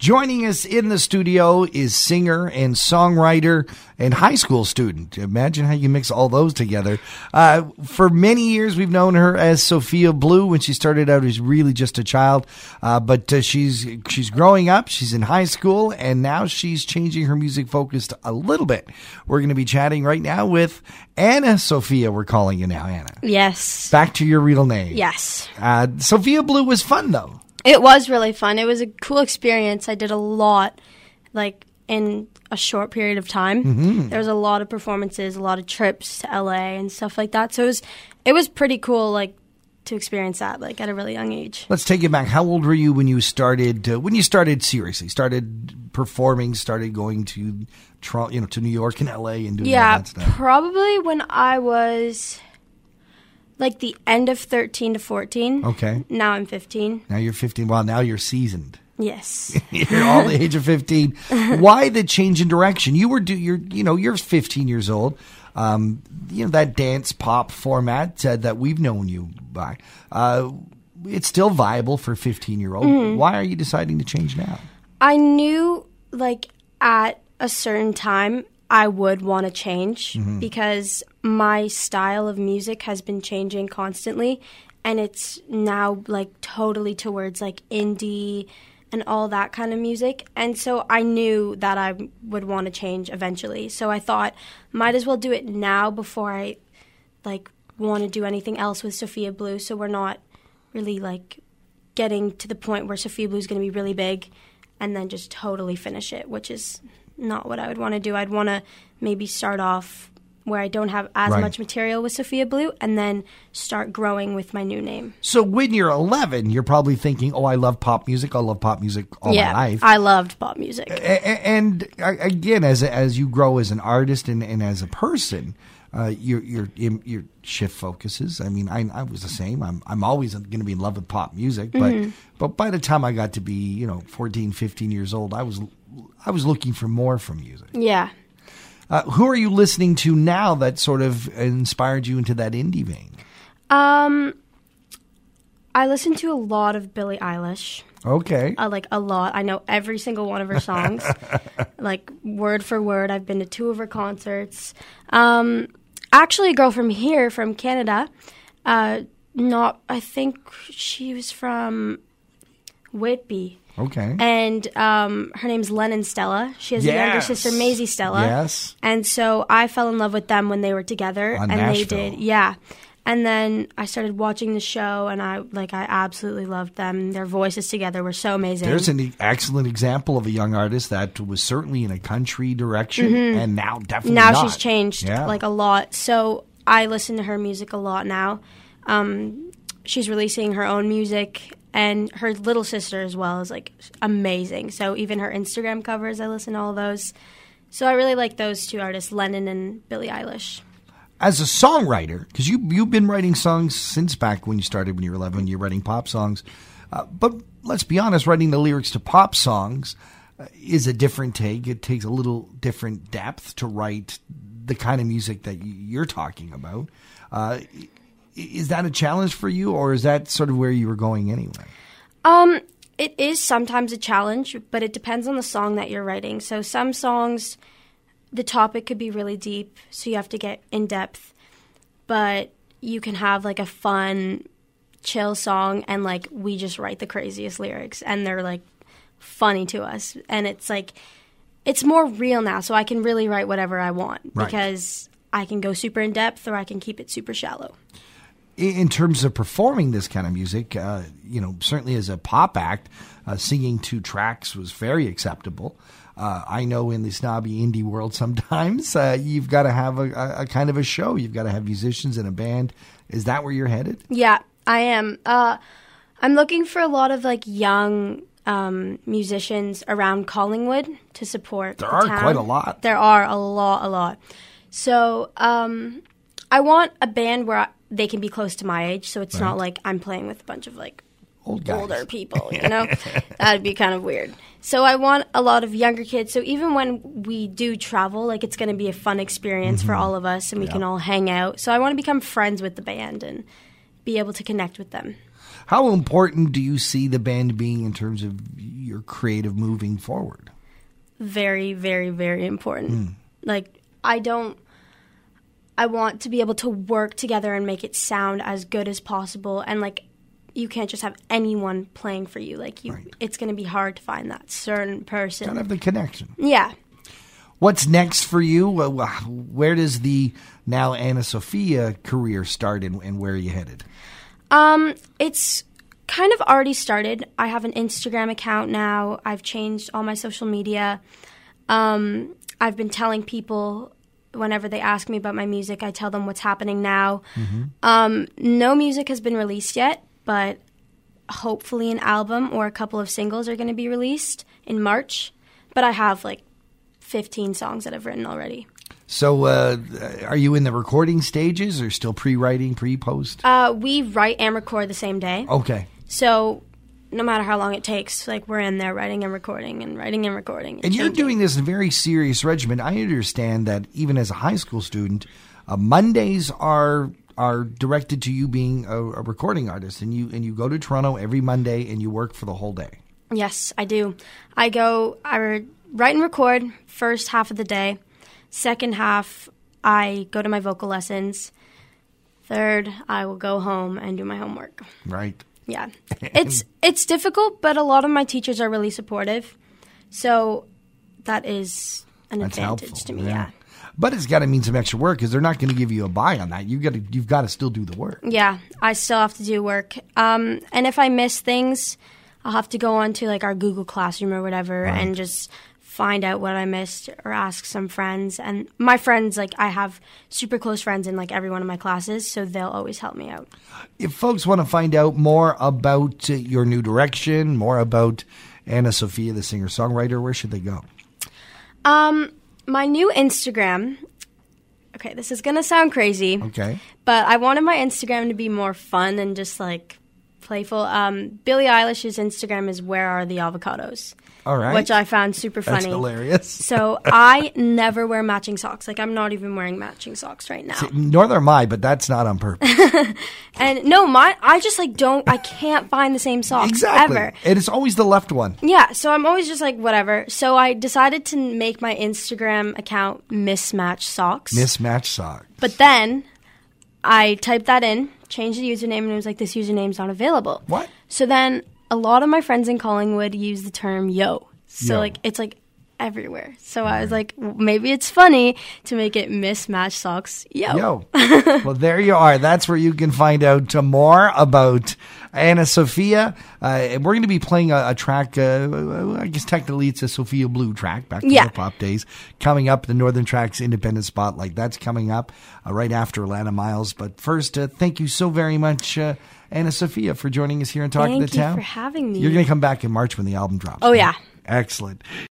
Joining us in the studio is singer and songwriter and high school student. Imagine how you mix all those together. Uh, for many years, we've known her as Sophia Blue when she started out as really just a child. Uh, but uh, she's she's growing up. She's in high school, and now she's changing her music focus a little bit. We're going to be chatting right now with Anna Sofia. We're calling you now, Anna. Yes. Back to your real name. Yes. Uh, Sophia Blue was fun though. It was really fun. It was a cool experience. I did a lot, like in a short period of time. Mm-hmm. There was a lot of performances, a lot of trips to LA and stuff like that. So it was, it was pretty cool, like to experience that, like at a really young age. Let's take it back. How old were you when you started? Uh, when you started seriously, started performing, started going to, you know, to New York and LA and doing all Yeah, that stuff. probably when I was like the end of 13 to 14. Okay. Now I'm 15. Now you're 15. Well, now you're seasoned. Yes. You're all the age of 15. Why the change in direction? You were do you're you know you're 15 years old. Um, you know that dance pop format uh, that we've known you by. Uh, it's still viable for 15 year old. Mm-hmm. Why are you deciding to change now? I knew like at a certain time I would want to change because my style of music has been changing constantly and it's now like totally towards like indie and all that kind of music. And so I knew that I would want to change eventually. So I thought might as well do it now before I like want to do anything else with Sophia Blue so we're not really like getting to the point where Sophia Blue is going to be really big and then just totally finish it, which is not what I would want to do. I'd want to maybe start off where I don't have as Right. much material with Sophia Blue and then start growing with my new name. So when you're 11, you're probably thinking, "Oh, I love pop music. I love pop music all yeah, my life." I loved pop music. And again, as as you grow as an artist and, and as a person, uh, your your your shift focuses. I mean, I, I was the same. I'm I'm always going to be in love with pop music, but Mm-hmm. but by the time I got to be you know 14, 15 years old, I was I was looking for more from music. Yeah. Uh, who are you listening to now that sort of inspired you into that indie vein? Um, I listen to a lot of Billie Eilish. Okay, uh, like a lot. I know every single one of her songs, like word for word. I've been to two of her concerts. Um, actually, a girl from here, from Canada, uh, not. I think she was from Whitby, okay, and um, her name's Lennon Stella. She has a younger sister, Maisie Stella. yes. And so I fell in love with them when they were together, On and Nashville. they did, yeah. And then I started watching the show, and I like I absolutely loved them. Their voices together were so amazing. There's an e- excellent example of a young artist that was certainly in a country direction, and now definitely Mm-hmm. now not. she's changed Yeah. like a lot. So I listen to her music a lot now. Um, she's releasing her own music, and her little sister as well is like amazing. So even her Instagram covers, I listen to all those. So I really like those two artists, Lennon and Billie Eilish. as a songwriter, because you you've been writing songs since back when you started when you were eleven, you're writing pop songs. Uh, but let's be honest, writing the lyrics to pop songs uh, is a different take. It takes a little different depth to write the kind of music that you're talking about. Uh, is that a challenge for you, or is that sort of where you were going anyway? Um, it is sometimes a challenge, but it depends on the song that you're writing. So some songs, the topic could be really deep, so you have to get in depth. But you can have like a fun, chill song, and like we just write the craziest lyrics, and they're like funny to us, and it's like it's more real now. So I can really write whatever I want Right. because I can go super in depth, or I can keep it super shallow. In terms of performing this kind of music, uh, you know, certainly as a pop act, uh, singing two tracks was very acceptable. Uh, I know in the snobby indie world, sometimes uh, you've got to have a, a, a kind of a show. You've got to have musicians and a band. Is that where you're headed? Yeah, I am. Uh, I'm looking for a lot of like young um, musicians around Collingwood to support. There the are town. quite a lot. There are a lot, a lot. So um, I want a band where I, they can be close to my age, so it's not like I'm playing with a bunch of like Old older people, you know? That'd be kind of weird. So I want a lot of younger kids. So even when we do travel, like it's going to be a fun experience for mm-hmm. all of us and we can all hang out. So I want to become friends with the band and be able to connect with them. How important do you see the band being in terms of your creative moving forward? Very, very, very important. Hmm. Like, I don't. I want to be able to work together and make it sound as good as possible. And, like, you can't just have anyone playing for you. Like, you, Right. it's going to be hard to find that certain person. Kind of the connection. yeah. What's next for you? Where does the now Anna Sofia career start and, and where are you headed? Um, it's kind of already started. I have an Instagram account now. I've changed all my social media. Um, I've been telling people whenever they ask me about my music, I tell them what's happening now. Um, no music has been released yet, but hopefully an album or a couple of singles are going to be released in March. But I have like 15 songs that I've written already. So, uh, are you in the recording stages or still pre writing, pre post? Uh, we write and record the same day. Okay. So no matter how long it takes, like we're in there writing and recording and writing and recording. And you're doing this in very serious regimen. I understand that even as a high school student, uh, Mondays are are directed to you being a, a recording artist, and you and you go to Toronto every Monday and you work for the whole day. Yes, I do. I go. I write and record first half of the day. Second half, I go to my vocal lessons. Third, I will go home and do my homework. Right. Yeah, it's it's difficult, but a lot of my teachers are really supportive. So that is an That's advantage helpful. to me. Yeah. But it's got to mean some extra work because they're not going to give you a buy on that. You got to you've got to still do the work. Yeah, I still have to do work. Um, and if I miss things, I'll have to go on to like our Google Classroom or whatever and just find out what I missed or ask some friends. And my friends, like I have super close friends in like every one of my classes, so they'll always help me out. If folks want to find out more about uh, your new direction, more about Anna Sofia, the singer songwriter, where should they go? Um, my new Instagram. Okay, this is gonna sound crazy. Okay. But I wanted my Instagram to be more fun and just like playful. Um, Billie Eilish's Instagram is Where Are the Avocados? All right. Which I found super That's funny. hilarious. So I never wear matching socks. Like I'm not even wearing matching socks right now. Nor am I, but that's not on purpose. And no, my I just like don't. I can't find the same socks exactly. ever. It's always the left one. Yeah, so I'm always just like whatever. So I decided to make my Instagram account mismatch socks. Mismatch sock. But then I typed that in, changed the username, and it was like this username's not available. What? So then a lot of my friends in Collingwood use the term yo. So Yo. like it's like everywhere. So I was like, maybe it's funny to make it mismatch socks. Yo. Yo. well, there you are. That's where you can find out more about Anna Sofia. Uh, and we're going to be playing a, a track, uh, I guess technically it's a Sophia Blue track, back to Yeah. hip hop days, coming up. The Northern Tracks Independent Spotlight. That's coming up uh, right after Atlanta Miles. But first, uh, thank you so very much, uh, Anna Sofia, for joining us here and talking to the you town. for having me. You're going to come back in March when the album drops. Oh, right? yeah. Excellent.